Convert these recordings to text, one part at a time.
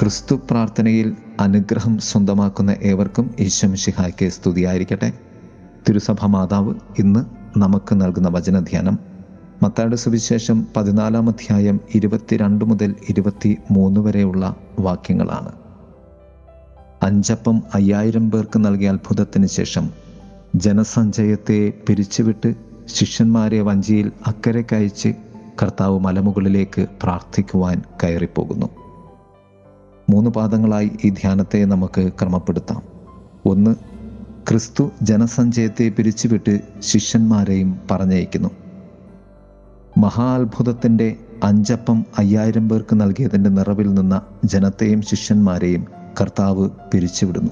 ക്രിസ്തു പ്രാർത്ഥനയിൽ അനുഗ്രഹം സ്വന്തമാക്കുന്ന ഏവർക്കും ഈശ്വമിഷിഹായ്ക്ക് സ്തുതിയായിരിക്കട്ടെ. തിരുസഭ മാതാവ് ഇന്ന് നമുക്ക് നൽകുന്ന വചനധ്യാനം മത്തായുടെ സുവിശേഷം പതിനാലാം അധ്യായം ഇരുപത്തിരണ്ട് മുതൽ ഇരുപത്തി മൂന്ന് വരെയുള്ള വാക്യങ്ങളാണ്. അഞ്ചപ്പം അയ്യായിരം പേർക്ക് നൽകിയ അത്ഭുതത്തിന് ശേഷം ജനസഞ്ചയത്തെ പിരിച്ചുവിട്ട് ശിഷ്യന്മാരെ വഞ്ചിയിൽ അക്കരയ്ക്കയച്ച് കർത്താവ് മലമുകളിലേക്ക് പ്രാർത്ഥിക്കുവാൻ കയറിപ്പോകുന്നു. മൂന്ന് പാദങ്ങളായി ഈ ധ്യാനത്തെ നമുക്ക് ക്രമപ്പെടുത്താം. ഒന്ന് ക്രിസ്തു ജനസഞ്ചയത്തെ പിരിച്ചുവിട്ട് ശിഷ്യന്മാരെയും പറഞ്ഞയക്കുന്നു. മഹാത്ഭുതത്തിന്റെ അഞ്ചപ്പം അയ്യായിരം പേർക്ക് നൽകിയതിന്റെ നിറവിൽ നിന്ന ജനത്തെയും ശിഷ്യന്മാരെയും കർത്താവ് പിരിച്ചുവിടുന്നു.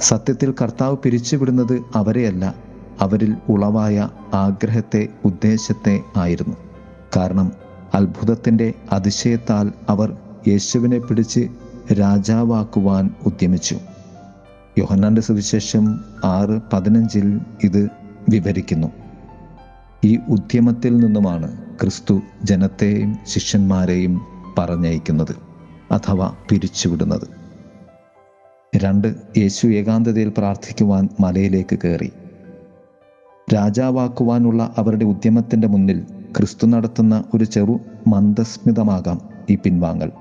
സത്യത്തിൽ കർത്താവ് പിരിച്ചുവിടുന്നത് അവരെയല്ല അവരിൽ ഉളവായ ആഗ്രഹത്തെ ഉദ്ദേശത്തെ ആയിരുന്നു. കാരണം അത്ഭുതത്തിന്റെ അതിശയത്താൽ അവർ യേശുവിനെ പിടിച്ച് രാജാവാക്കുവാൻ ഉദ്യമിച്ചു. യോഹന്നാന്റെ സുവിശേഷം ആറ് പതിനഞ്ചിൽ ഇത് വിവരിക്കുന്നു. ഈ ഉദ്യമത്തിൽ നിന്നുമാണ് ക്രിസ്തു ജനത്തെയും ശിഷ്യന്മാരെയും പറഞ്ഞയക്കുന്നത് അഥവാ പിരിച്ചുവിടുന്നത്. രണ്ട് യേശു ഏകാന്തതയിൽ പ്രാർത്ഥിക്കുവാൻ മലയിലേക്ക് കയറി. രാജാവാക്കുവാനുള്ള അവരുടെ ഉദ്യമത്തിന്റെ മുന്നിൽ ക്രിസ്തു നടത്തുന്ന ഒരു ചെറു മന്ദസ്മിതമാകാം ഈ പിൻവാങ്ങൽ.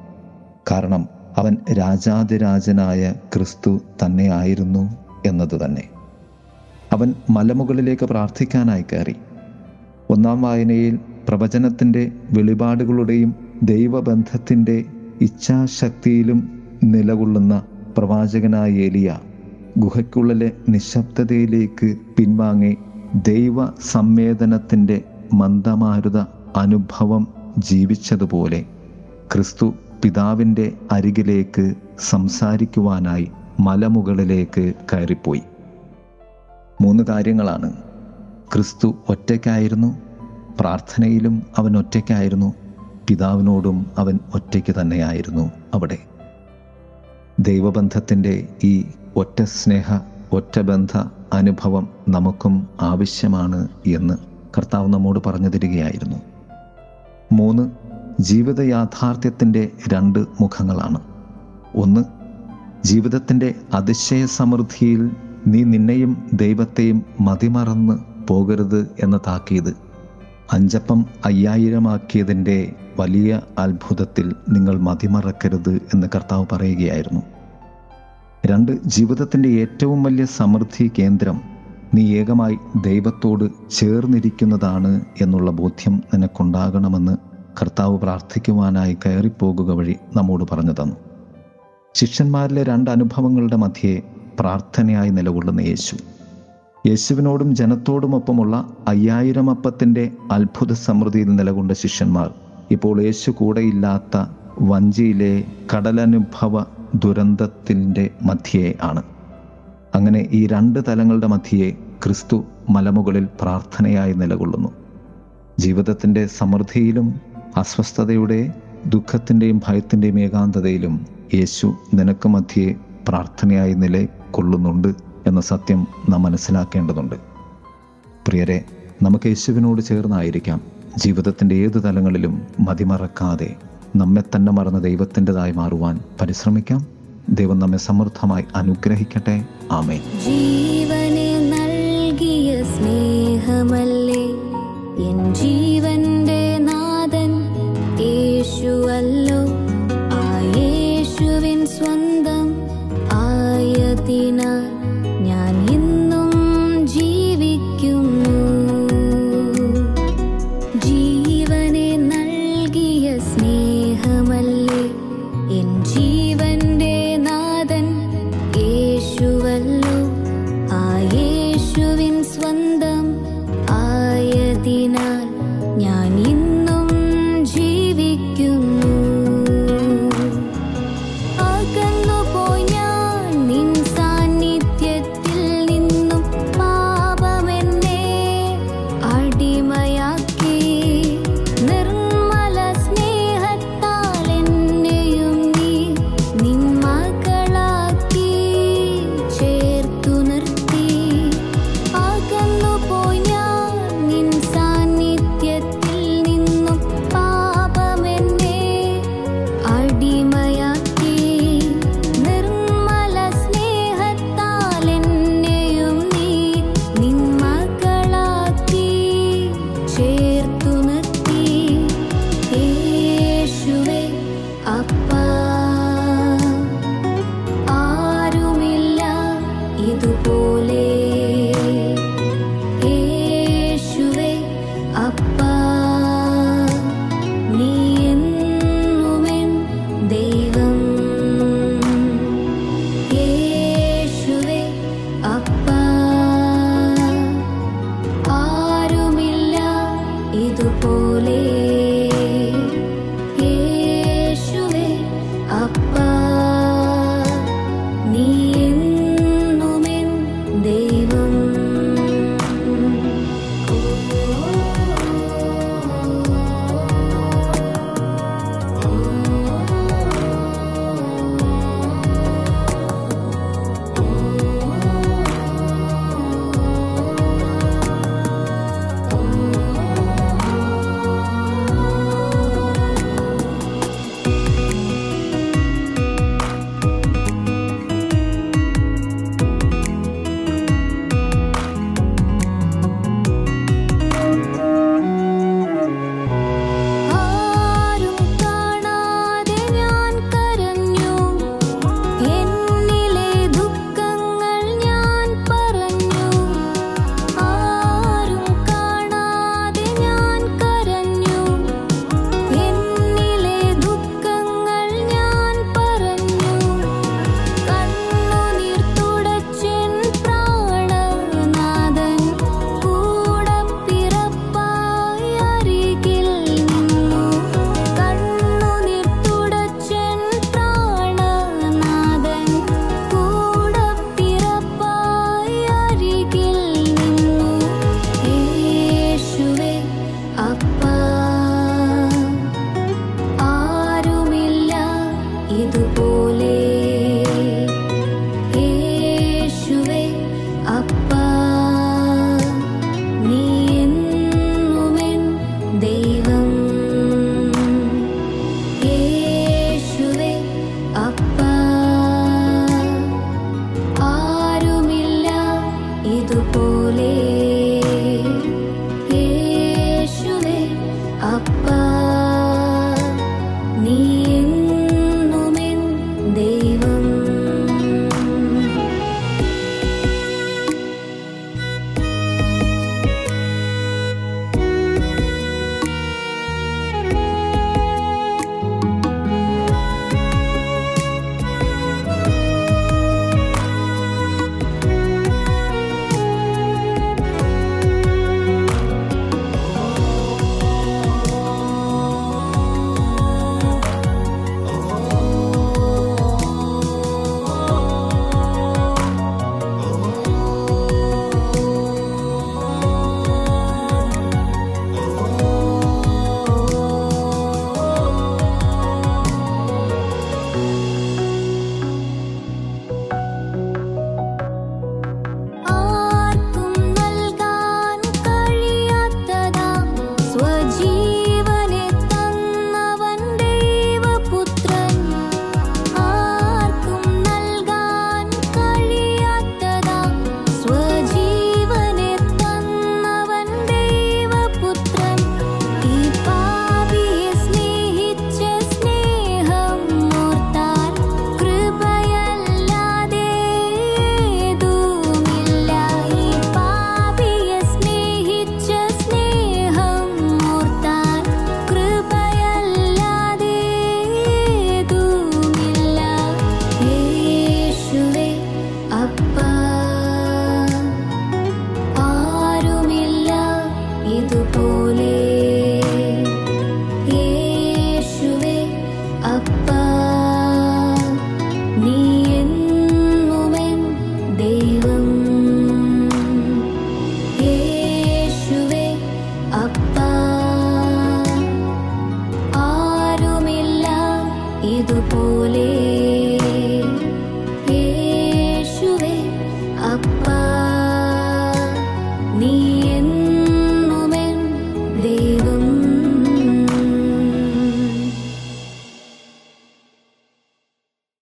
കാരണം അവൻ രാജാതിരാജനായ ക്രിസ്തു തന്നെ ആയിരുന്നു എന്നത് തന്നെ. അവൻ മലമുകളിലേക്ക് പ്രാർത്ഥിക്കാനായി കയറി. ഒന്നാം വായനയിൽ പ്രവചനത്തിന്റെ വെളിപാടുകളുടെയും ദൈവബന്ധത്തിന്റെ ഇച്ഛാശക്തിയിലും നിലകൊള്ളുന്ന പ്രവാചകനായ ഏലിയ ഗുഹയ്ക്കുള്ളിലെ നിശബ്ദതയിലേക്ക് പിൻവാങ്ങി ദൈവ സംവേദനത്തിന്റെ മന്ദമാരുത അനുഭവം ജീവിച്ചതുപോലെ ക്രിസ്തു പിതാവിന്റെ അരികിലേക്ക് സംസാരിക്കുവാനായി മലമുകളിലേക്ക് കയറിപ്പോയി. മൂന്ന് കാര്യങ്ങളാണ്. ക്രിസ്തു ഒറ്റയ്ക്കായിരുന്നു പ്രാർത്ഥനയിലും അവൻ ഒറ്റയ്ക്കായിരുന്നു പിതാവിനോടും അവൻ ഒറ്റയ്ക്ക് തന്നെയായിരുന്നു അവിടെ. ദൈവബന്ധത്തിന്റെ ഈ ഒറ്റ സ്നേഹ ഒറ്റ ബന്ധ അനുഭവം നമുക്കും ആവശ്യമാണ് എന്ന് കർത്താവ് നമ്മോട് പറഞ്ഞു തരികയായിരുന്നു. മൂന്ന് ജീവിത യാഥാർത്ഥ്യത്തിന്റെ രണ്ട് മുഖങ്ങളാണ്. ഒന്ന് ജീവിതത്തിന്റെ അതിശയ സമൃദ്ധിയിൽ നീ നിന്നെയും ദൈവത്തെയും മതിമറന്ന് പോകരുത് എന്ന താക്കീത്. അഞ്ചപ്പം അയ്യായിരമാക്കിയതിന്റെ വലിയ അത്ഭുതത്തിൽ നിങ്ങൾ മതിമറക്കരുത് എന്ന് കർത്താവ് പറയുകയായിരുന്നു. രണ്ട് ജീവിതത്തിന്റെ ഏറ്റവും വലിയ സമൃദ്ധി കേന്ദ്രം നീ ഏകമായി ദൈവത്തോട് ചേർന്നിരിക്കുന്നതാണ് എന്നുള്ള ബോധ്യം നിനക്കുണ്ടാകണമെന്ന് കർത്താവ് പ്രാർത്ഥിക്കുവാനായി കയറിപ്പോകുക വഴി നമ്മോട് പറഞ്ഞു തന്നു. ശിഷ്യന്മാരിലെ രണ്ട് അനുഭവങ്ങളുടെ മധ്യേ പ്രാർത്ഥനയായി നിലകൊള്ളുന്ന യേശു. യേശുവിനോടും ജനത്തോടുമൊപ്പമുള്ള അയ്യായിരം അപ്പത്തിന്റെ അത്ഭുത സമൃദ്ധിയിൽ നിലകൊണ്ട ശിഷ്യന്മാർ ഇപ്പോൾ യേശു കൂടെയില്ലാത്ത വഞ്ചിയിലെ കടലനുഭവ ദുരന്തത്തിന്റെ മധ്യേ ആണ്. അങ്ങനെ ഈ രണ്ട് തലങ്ങളുടെ മധ്യേ ക്രിസ്തു മലമുകളിൽ പ്രാർത്ഥനയായി നിലകൊള്ളുന്നു. ജീവിതത്തിന്റെ സമൃദ്ധിയിലും അസ്വസ്ഥതയുടെ ദുഃഖത്തിന്റെയും ഭയത്തിന്റെയും ഏകാന്തതയിലും യേശു നിനക്ക് മധ്യേ പ്രാർത്ഥനയായി നില കൊള്ളുന്നുണ്ട് എന്ന സത്യം നാം മനസ്സിലാക്കേണ്ടതുണ്ട്. പ്രിയരെ നമുക്ക് യേശുവിനോട് ചേർന്നായിരിക്കാം. ജീവിതത്തിന്റെ ഏത് തലങ്ങളിലും മതിമറക്കാതെ നമ്മെ തന്നെ മറന്ന ദൈവത്തിന്റെതായി മാറുവാൻ പരിശ്രമിക്കാം. ദൈവം നമ്മെ സമൃദ്ധമായി അനുഗ്രഹിക്കട്ടെ. ആമേ 人。